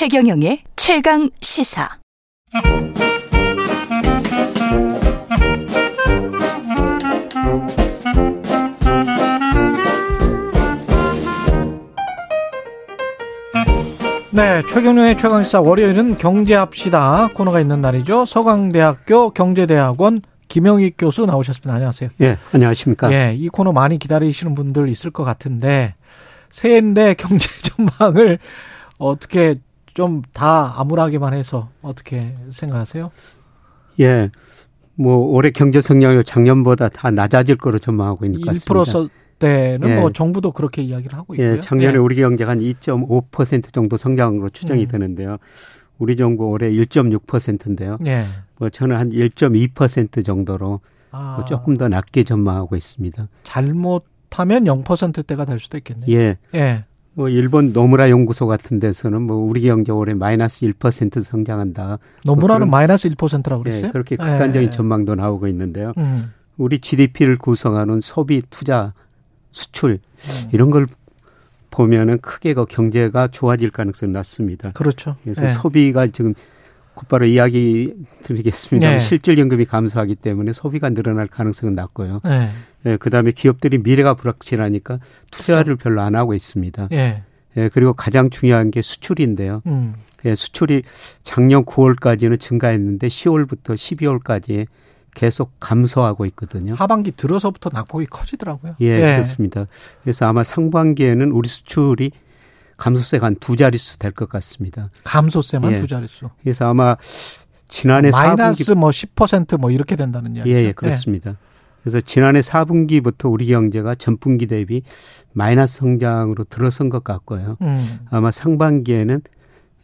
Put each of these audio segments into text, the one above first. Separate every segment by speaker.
Speaker 1: 최경영의 최강 시사.
Speaker 2: 네, 최경영의 최강시사 월요일은 경제합시다 코너가 있는 날이죠. 서강대학교 경제대학원 김영익 교수 나오셨습니다. 안녕하세요.
Speaker 3: 예, 안녕하십니까.
Speaker 2: 예, 이 코너 많이 기다리시는 분들 있을 것 같은데 새해인데 경제 전망을 어떻게 좀 다 암울하게만 해서 어떻게 생각하세요?
Speaker 3: 예. 뭐 올해 경제 성장률 작년보다 다 낮아질 거로 전망하고 있는 것 같습니다.
Speaker 2: 1%대는 예. 뭐 정부도 그렇게 이야기를 하고 있고요.
Speaker 3: 예, 작년에 예. 우리 경제가 한 2.5% 정도 성장으로 추정이 음. 되는데요. 우리 정부 올해 1.6%인데요. 예. 뭐 저는 한 1.2% 정도로 아. 뭐 조금 더 낮게 전망하고 있습니다.
Speaker 2: 잘못 하면 0%대가 될 수도 있겠네요.
Speaker 3: 예. 예. 뭐 일본 노무라 연구소 같은 데서는 뭐 우리 경제 올해 마이너스 1% 성장한다.
Speaker 2: 노무라는 뭐 마이너스 1%라고 그랬어요?
Speaker 3: 예, 그렇게 극단적인 예. 전망도 나오고 있는데요. 음. 우리 GDP를 구성하는 소비, 투자, 수출 음. 이런 걸 보면은 크게 그 경제가 좋아질 가능성이 낮습니다.
Speaker 2: 그렇죠.
Speaker 3: 그래서 예. 소비가 지금 곧바로 이야기 드리겠습니다. 네. 실질 연금이 감소하기 때문에 소비가 늘어날 가능성은 낮고요. 네. 예, 그다음에 기업들이 미래가 불확실하니까 투자를 그렇죠. 별로 안 하고 있습니다. 예. 예, 그리고 가장 중요한 게 수출인데요. 음. 예, 수출이 작년 9월까지는 증가했는데 10월부터 12월까지 계속 감소하고 있거든요.
Speaker 2: 하반기 들어서부터 낙폭이 커지더라고요.
Speaker 3: 예, 예. 그렇습니다. 그래서 아마 상반기에는 우리 수출이 감소세가 한 두 자릿수 될 것 같습니다.
Speaker 2: 감소세만 예. 두 자릿수.
Speaker 3: 그래서 아마 지난해
Speaker 2: 마이너스 4분기 뭐 10%뭐 이렇게 된다는 이야기죠.
Speaker 3: 예, 예 그렇습니다. 예. 그래서 지난해 4분기부터 우리 경제가 전분기 대비 마이너스 성장으로 들어선 것 같고요. 음. 아마 상반기에는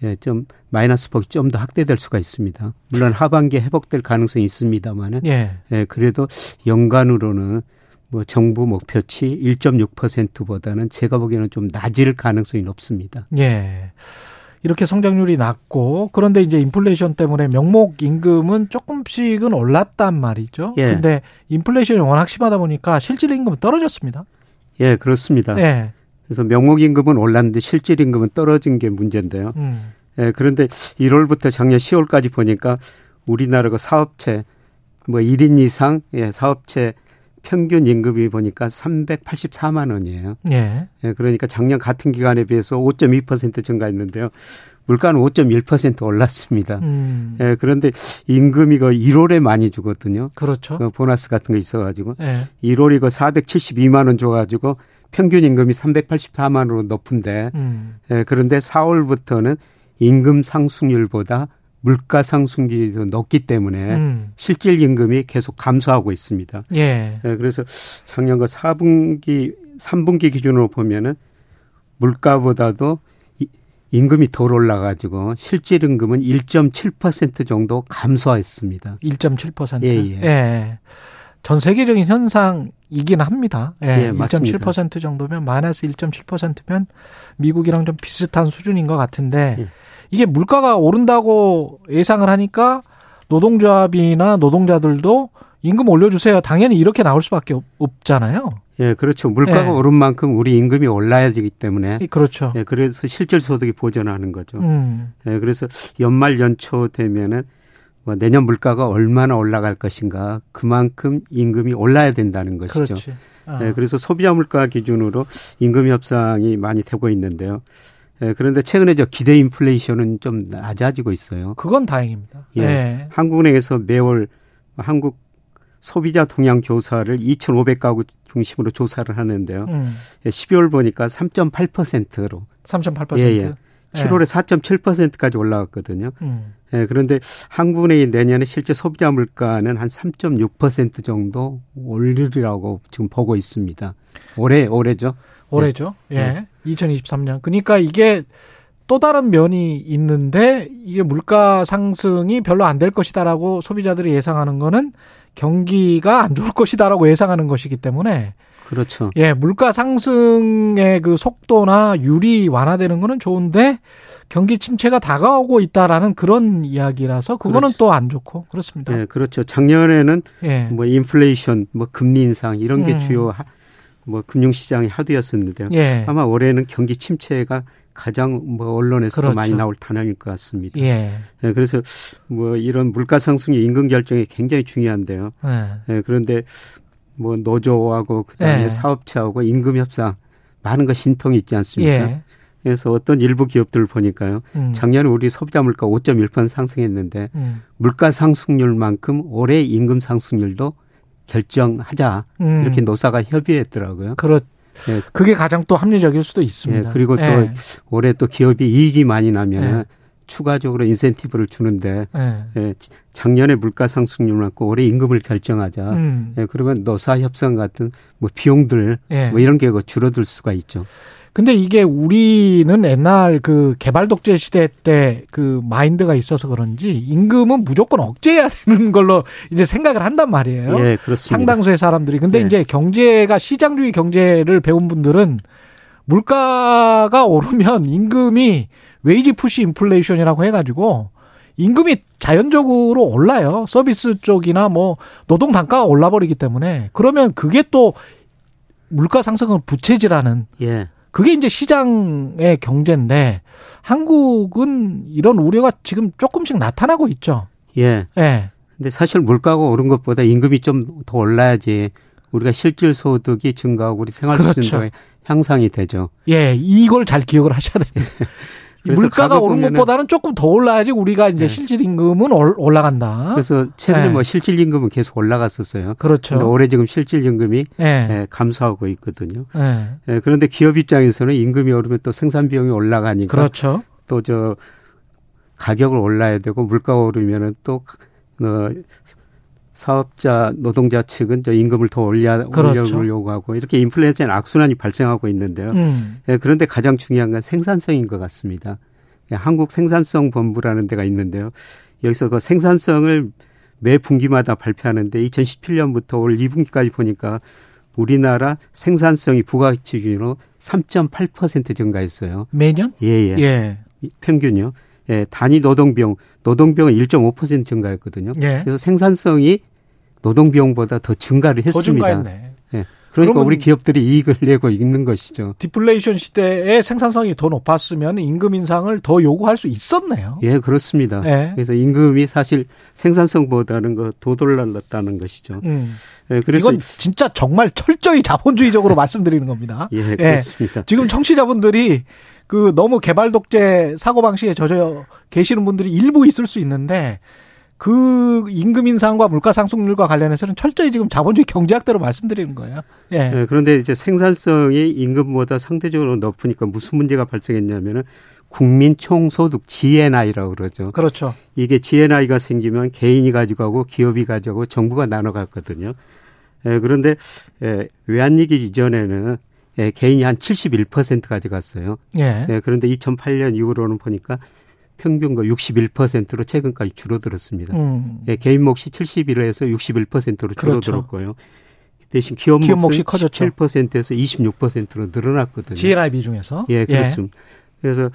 Speaker 3: 예, 좀 마이너스 폭이 좀 더 확대될 수가 있습니다. 물론 하반기에 회복될 가능성이 있습니다만은 예. 예, 그래도 연간으로는 뭐 정부 목표치 1.6%보다는 제가 보기에는 좀 낮을 가능성이 높습니다.
Speaker 2: 예. 이렇게 성장률이 낮고 그런데 이제 인플레이션 때문에 명목 임금은 조금씩은 올랐단 말이죠. 예. 근데 인플레이션이 워낙 심하다 보니까 실질 임금은 떨어졌습니다.
Speaker 3: 예, 그렇습니다. 예. 그래서 명목 임금은 올랐는데 실질 임금은 떨어진 게 문제인데요. 음. 예, 그런데 1월부터 작년 10월까지 보니까 우리나라 그 사업체 뭐 1인 이상 예, 사업체 평균 임금이 보니까 384만 원이에요. 예. 예. 그러니까 작년 같은 기간에 비해서 5.2% 증가했는데요. 물가는 5.1% 올랐습니다. 음. 예, 그런데 임금이 그 1월에 많이 주거든요.
Speaker 2: 그렇죠.
Speaker 3: 그 보너스 같은 거 있어가지고 예. 1월이 그 472만 원 줘가지고 평균 임금이 384만 원으로 높은데 음. 예, 그런데 4월부터는 임금 상승률보다 물가 상승률이 더 높기 때문에 음. 실질 임금이 계속 감소하고 있습니다. 예. 네, 그래서 작년과 4분기, 3분기 기준으로 보면은 물가보다도 임금이 덜 올라가지고 실질 임금은 1.7% 정도 감소했습니다.
Speaker 2: 1.7%? 예, 예. 예. 전 세계적인 현상이긴 합니다. 예, 예 1.7% 정도면 마이너스 1.7%면 미국이랑 좀 비슷한 수준인 것 같은데 예. 이게 물가가 오른다고 예상을 하니까 노동조합이나 노동자들도 임금 올려주세요. 당연히 이렇게 나올 수밖에 없잖아요.
Speaker 3: 예, 그렇죠. 물가가 예. 오른 만큼 우리 임금이 올라야 되기 때문에.
Speaker 2: 그렇죠.
Speaker 3: 예, 그래서 실질 소득이 보전하는 거죠. 음. 예, 그래서 연말 연초 되면은 뭐 내년 물가가 얼마나 올라갈 것인가 그만큼 임금이 올라야 된다는 것이죠. 그렇지. 아. 예, 그래서 소비자 물가 기준으로 임금 협상이 많이 되고 있는데요. 예, 그런데 최근에 저 기대 인플레이션은 좀 낮아지고 있어요.
Speaker 2: 그건 다행입니다.
Speaker 3: 예. 네. 한국은행에서 매월 한국 소비자 동향 조사를 2,500가구 중심으로 조사를 하는데요. 음. 12월 예, 보니까 3.8%로
Speaker 2: 3.8%. 예, 예.
Speaker 3: 7월에 4.7%까지 올라갔거든요. 음. 예, 그런데 한국은행이 내년에 실제 소비자 물가는 한 3.6% 정도 올리리라고 지금 보고 있습니다. 올해 올해죠.
Speaker 2: 올해죠. 예. 예. 2023년. 그러니까 이게 또 다른 면이 있는데 이게 물가 상승이 별로 안 될 것이다라고 소비자들이 예상하는 거는 경기가 안 좋을 것이다라고 예상하는 것이기 때문에
Speaker 3: 그렇죠.
Speaker 2: 예, 물가 상승의 그 속도나 율이 완화되는 거는 좋은데 경기 침체가 다가오고 있다라는 그런 이야기라서 그거는 또 안 좋고 그렇습니다.
Speaker 3: 예, 그렇죠. 작년에는 예. 뭐 인플레이션, 뭐 금리 인상 이런 게 음. 주요 뭐 금융시장의 하두였었는데요. 예. 아마 올해는 경기 침체가 가장 뭐 언론에서도 그렇죠. 많이 나올 단어일 것 같습니다. 예. 예. 그래서 뭐 이런 물가 상승이 임금 결정이 굉장히 중요한데요. 예. 예 그런데 뭐 노조하고 그다음에 예. 사업체하고 임금 협상 많은 거 신통이 있지 않습니까? 예. 그래서 어떤 일부 기업들을 보니까요. 음. 작년에 우리 소비자 물가 5.1% 상승했는데 음. 물가 상승률만큼 올해 임금 상승률도 결정하자 음. 이렇게 노사가 협의했더라고요.
Speaker 2: 그렇. 예. 그게 가장 또 합리적일 수도 있습니다.
Speaker 3: 예. 그리고 또 예. 올해 또 기업이 이익이 많이 나면 예. 추가적으로 인센티브를 주는데 예. 예. 작년에 물가 상승률만큼 올해 임금을 결정하자. 음. 예. 그러면 노사 협상 같은 뭐 비용들 뭐 이런 게 줄어들 수가 있죠.
Speaker 2: 근데 이게 우리는 옛날 그 개발 독재 시대 때 그 마인드가 있어서 그런지 임금은 무조건 억제해야 되는 걸로 이제 생각을 한단 말이에요.
Speaker 3: 예, 그렇습니다.
Speaker 2: 상당수의 사람들이. 근데 예. 이제 경제가 시장주의 경제를 배운 분들은 물가가 오르면 임금이 wage push 인플레이션이라고 해가지고 임금이 자연적으로 올라요. 서비스 쪽이나 뭐 노동 단가가 올라버리기 때문에 그러면 그게 또 물가 상승을 부채질하는 예. 그게 이제 시장의 경제인데 한국은 이런 우려가 지금 조금씩 나타나고 있죠.
Speaker 3: 예. 예. 근데 사실 물가가 오른 것보다 임금이 좀 더 올라야지 우리가 실질 소득이 증가하고 우리 생활 수준도 그렇죠. 향상이 되죠.
Speaker 2: 예, 이걸 잘 기억을 하셔야 됩니다. 물가가 오른 것보다는 조금 더 올라야지 우리가 이제 네. 실질 임금은 올라간다.
Speaker 3: 그래서 최근에 네. 뭐 실질 임금은 계속 올라갔었어요.
Speaker 2: 그렇죠.
Speaker 3: 올해 지금 실질 임금이 네. 네, 감소하고 있거든요. 네. 네. 그런데 기업 입장에서는 임금이 오르면 또 생산 비용이 올라가니까
Speaker 2: 그렇죠.
Speaker 3: 또 저 가격을 올라야 되고 물가가 오르면은 또 어, 사업자 노동자 측은 저 임금을 더 올려 그렇죠. 올려고 하고 이렇게 인플레이션 악순환이 발생하고 있는데요. 음. 예, 그런데 가장 중요한 건 생산성인 것 같습니다. 예, 한국 생산성 본부라는 데가 있는데요. 여기서 그 생산성을 매 분기마다 발표하는데 2017년부터 올 2분기까지 보니까 우리나라 생산성이 부가가치 기준으로 3.8% 증가했어요.
Speaker 2: 매년?
Speaker 3: 예, 예. 예. 평균요. 예, 단위 노동 비용, 노동 비용은 1.5% 증가했거든요. 예. 그래서 생산성이 노동 비용보다 더 증가를 했습니다. 더
Speaker 2: 증가했네.
Speaker 3: 예. 그러니까 우리 기업들이 이익을 내고 있는 것이죠.
Speaker 2: 디플레이션 시대에 생산성이 더 높았으면 임금 인상을 더 요구할 수 있었네요.
Speaker 3: 예, 그렇습니다. 예. 그래서 임금이 사실 생산성보다는 그 도돌랐다는 것이죠. 음.
Speaker 2: 예, 그래서 이건 진짜 정말 철저히 자본주의적으로 말씀드리는 겁니다.
Speaker 3: 예, 그렇습니다. 예.
Speaker 2: 지금 청취자분들이 그 너무 개발 독재 사고 방식에 젖어 계시는 분들이 일부 있을 수 있는데 그 임금 인상과 물가 상승률과 관련해서는 철저히 지금 자본주의 경제학대로 말씀드리는 거예요.
Speaker 3: 예. 네, 그런데 이제 생산성이 임금보다 상대적으로 높으니까 무슨 문제가 발생했냐면은 국민 총소득 GNI라고 그러죠.
Speaker 2: 그렇죠.
Speaker 3: 이게 GNI가 생기면 개인이 가지고 고 기업이 가지고 정부가 나눠 갔거든요. 예, 그런데 예, 외환위기 이전에는 예, 개인이 한 71% 가져갔어요. 예. 예. 그런데 2008년 이후로는 보니까 평균 거 61%로 최근까지 줄어들었습니다. 음. 예, 개인 몫이 71에서 61%로 그렇죠. 줄어들었고요. 대신 기업, 기업 몫이 커졌죠. 17%에서 26%로 늘어났거든요.
Speaker 2: GNI 비중에서?
Speaker 3: 예, 예. 그렇습니다. 예. 그래서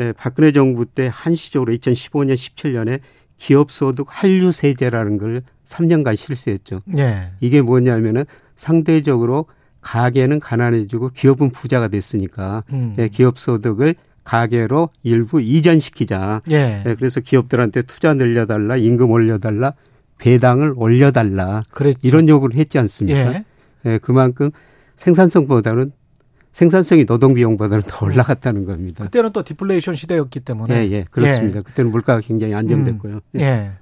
Speaker 3: 예, 박근혜 정부 때 한시적으로 2015년, 17년에 기업 소득 한류 세제라는 걸 3년간 실시했죠. 예. 이게 뭐냐면은 상대적으로 가계는 가난해지고 기업은 부자가 됐으니까 음. 예, 기업 소득을 가계로 일부 이전시키자. 예. 예, 그래서 기업들한테 투자 늘려달라, 임금 올려달라, 배당을 올려달라. 그랬죠. 이런 요구를 했지 않습니까? 예. 예, 그만큼 생산성보다는 생산성이 노동 비용보다는 더 올라갔다는 겁니다.
Speaker 2: 그때는 또 디플레이션 시대였기 때문에.
Speaker 3: 예, 예, 그렇습니다. 예. 그때는 물가가 굉장히 안정됐고요. 음,
Speaker 2: 예.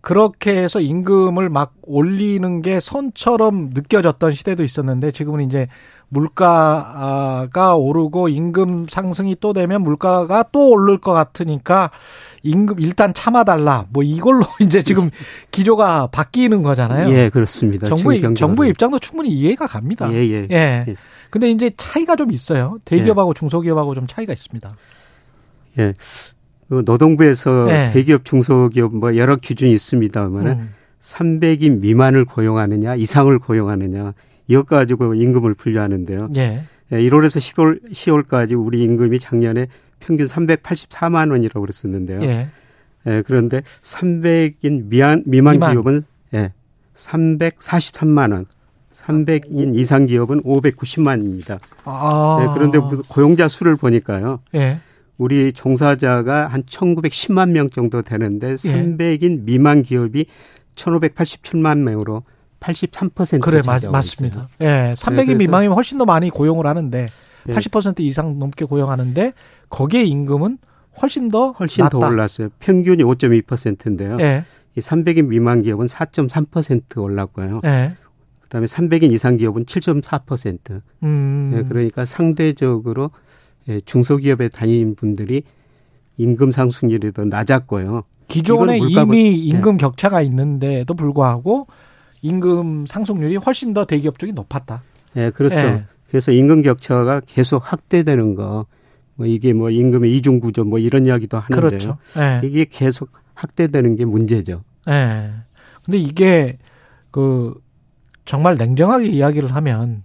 Speaker 2: 예. 그렇게 해서 임금을 막 올리는 게 선처럼 느껴졌던 시대도 있었는데 지금은 이제 물가가 오르고 임금 상승이 또 되면 물가가 또 오를 것 같으니까 임금 일단 참아달라 뭐 이걸로 이제 지금 기조가 바뀌는 거잖아요.
Speaker 3: 예, 그렇습니다.
Speaker 2: 정부 정부의 입장도 충분히 이해가 갑니다.
Speaker 3: 예, 예. 예. 예.
Speaker 2: 근데 이제 차이가 좀 있어요. 대기업하고 예. 중소기업하고 좀 차이가 있습니다.
Speaker 3: 예. 그 노동부에서 네. 대기업, 중소기업 뭐 여러 기준이 있습니다만은 음. 300인 미만을 고용하느냐, 이상을 고용하느냐 이것 가지고 임금을 분류하는데요. 예. 1월에서 10월 10월까지 우리 임금이 작년에 평균 384만 원이라고 그랬었는데요. 예. 예 그런데 300인 미만 미만, 미만. 기업은 예. 343만 원. 300인 이상 기업은 590만입니다. 아. 네, 그런데 고용자 수를 보니까요. 예. 우리 종사자가 한 1910만 명 정도 되는데 300인 예. 미만 기업이 1587만 명으로 83%
Speaker 2: 그래 맞, 맞습니다. 예. 300인 네, 미만이면 훨씬 더 많이 고용을 하는데 예. 80% 이상 넘게 고용하는데 거기에 임금은 훨씬 더
Speaker 3: 훨씬
Speaker 2: 낮다.
Speaker 3: 더 올랐어요. 평균이 5.2%인데요. 예. 이 300인 미만 기업은 4.3% 올랐고요. 예. 그다음에 300인 이상 기업은 7.4%. 음. 예, 그러니까 상대적으로 예, 중소기업에 다니는 분들이 임금 상승률이 더 낮았고요.
Speaker 2: 기존에 이미 임금 예. 격차가 있는데도 불구하고 임금 상승률이 훨씬 더 대기업 쪽이 높았다.
Speaker 3: 예, 그렇죠. 예. 그래서 임금 격차가 계속 확대되는 거, 뭐 이게 뭐 임금의 이중 구조 뭐 이런 이야기도 하는데요. 그렇죠. 예. 이게 계속 확대되는 게 문제죠.
Speaker 2: 예. 근데 이게 그 정말 냉정하게 이야기를 하면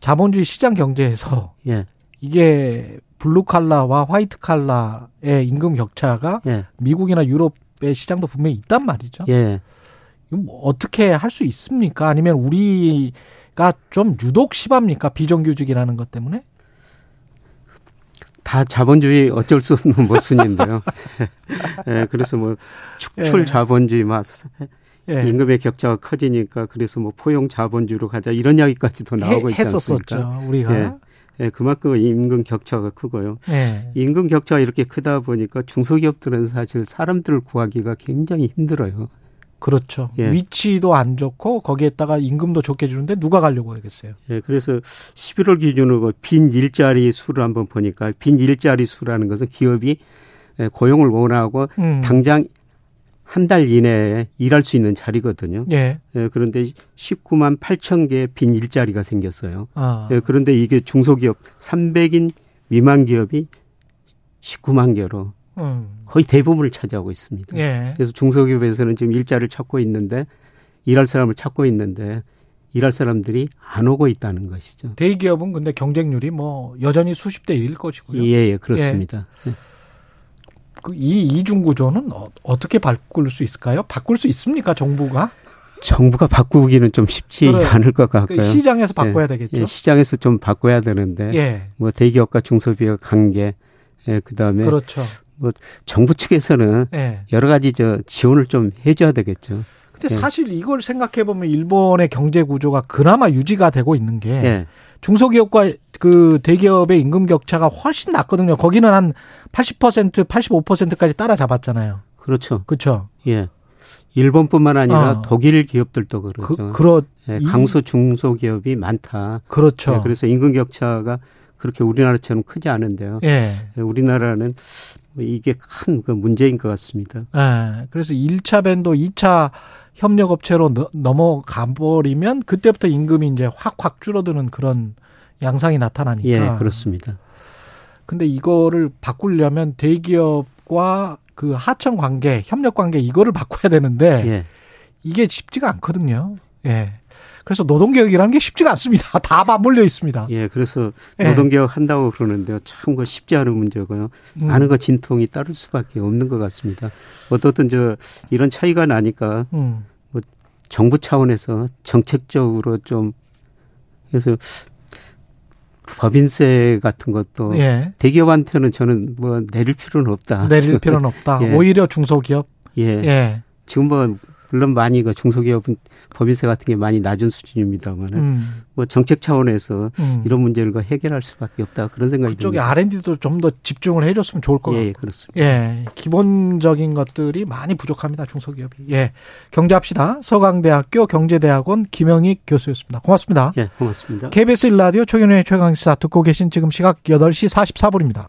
Speaker 2: 자본주의 시장 경제에서 예. 이게 블루 칼라와 화이트 칼라의 임금 격차가 예. 미국이나 유럽의 시장도 분명히 있단 말이죠. 예. 뭐 어떻게 할 수 있습니까? 아니면 우리가 좀 유독 심합니까? 비정규직이라는 것 때문에?
Speaker 3: 다 자본주의 어쩔 수 없는 모순인데요. 예, 그래서 뭐 축출 예. 자본주의 막 예. 임금의 격차가 커지니까 그래서 뭐 포용 자본주의로 가자 이런 이야기까지도 나오고 있지 않습니까?
Speaker 2: 우리가.
Speaker 3: 예. 예, 그만큼 임금 격차가 크고요. 예. 임금 격차가 이렇게 크다 보니까 중소기업들은 사실 사람들을 구하기가 굉장히 힘들어요.
Speaker 2: 그렇죠. 예. 위치도 안 좋고 거기에다가 임금도 좋게 주는데 누가 가려고 하겠어요.
Speaker 3: 예, 그래서 11월 기준으로 그빈 일자리 수를 한번 보니까 빈 일자리 수라는 것은 기업이 예, 고용을 원하고 음. 당장 한 달 이내에 일할 수 있는 자리거든요. 예. 예 그런데 19만 8천 개의 빈 일자리가 생겼어요. 아. 예, 그런데 이게 중소기업 300인 미만 기업이 19만 개로 음. 거의 대부분을 차지하고 있습니다. 예. 그래서 중소기업에서는 지금 일자를 찾고 있는데 일할 사람을 찾고 있는데 일할 사람들이 안 오고 있다는 것이죠.
Speaker 2: 대기업은 근데 경쟁률이 뭐 여전히 수십 대 1일 것이고요.
Speaker 3: 예, 예 그렇습니다. 예. 예.
Speaker 2: 그이 이중 구조는 어, 떻게 바꿀 수 있을까요? 바꿀 수 있습니까, 정부가?
Speaker 3: 정부가 바꾸기는 좀 쉽지 그래. 않을 것 같고요. 그
Speaker 2: 시장에서 바꿔야 예. 되겠죠.
Speaker 3: 예, 시장에서 좀 바꿔야 되는데, 예. 뭐 대기업과 중소기업 관계, 예, 그다음에
Speaker 2: 그렇죠.
Speaker 3: 뭐 정부 측에서는 네. 여러 가지 저 지원을 좀 해줘야 되겠죠.
Speaker 2: 근데 네. 사실 이걸 생각해 보면 일본의 경제 구조가 그나마 유지가 되고 있는 게 네. 중소기업과 그 대기업의 임금 격차가 훨씬 낮거든요. 거기는 한 80% 85%까지 따라잡았잖아요.
Speaker 3: 그렇죠.
Speaker 2: 그렇죠.
Speaker 3: 예. 일본뿐만 아니라 어. 독일 기업들도 그렇죠. 그, 그렇 예, 강소 중소기업이 많다.
Speaker 2: 그렇죠.
Speaker 3: 예, 그래서 임금 격차가 그렇게 우리나라처럼 크지 않은데요. 예. 예 우리나라는 이게 큰그 문제인 것 같습니다.
Speaker 2: 네. 그래서 1차 밴도 2차 협력업체로 넘어가 버리면 그때부터 임금이 이제 확확 줄어드는 그런 양상이 나타나니까.
Speaker 3: 예, 그렇습니다.
Speaker 2: 근데 이거를 바꾸려면 대기업과 그 하청 관계, 협력 관계 이거를 바꿔야 되는데 예. 이게 쉽지가 않거든요. 예. 그래서 노동개혁이라는 게 쉽지가 않습니다. 다 맞물려 있습니다.
Speaker 3: 예, 그래서 예. 노동개혁 한다고 그러는데요. 참 그 쉽지 않은 문제고요. 음. 많은 거 진통이 따를 수밖에 없는 것 같습니다. 어떻든 저 이런 차이가 나니까 음. 뭐 정부 차원에서 정책적으로 좀 그래서 법인세 같은 것도 예. 대기업한테는 저는 뭐 내릴 필요는 없다.
Speaker 2: 내릴 필요는 없다. 예. 오히려 중소기업.
Speaker 3: 예. 예. 지금 뭐 물론 많이 그 중소기업은 법인세 같은 게 많이 낮은 수준입니다만은 음. 뭐 정책 차원에서 음. 이런 문제를 해결할 수밖에 없다 그런 생각이
Speaker 2: 그쪽에 듭니다. R&D도 좀 더 집중을 해줬으면 좋을 것 같고.
Speaker 3: 예, 그렇습니다.
Speaker 2: 예, 기본적인 것들이 많이 부족합니다 중소기업이. 예, 경제합시다. 서강대학교 경제대학원 김영익 교수였습니다. 고맙습니다.
Speaker 3: 예, 고맙습니다.
Speaker 2: KBS 일라디오 최경영의 최강시사 듣고 계신 지금 시각 8시 44분입니다.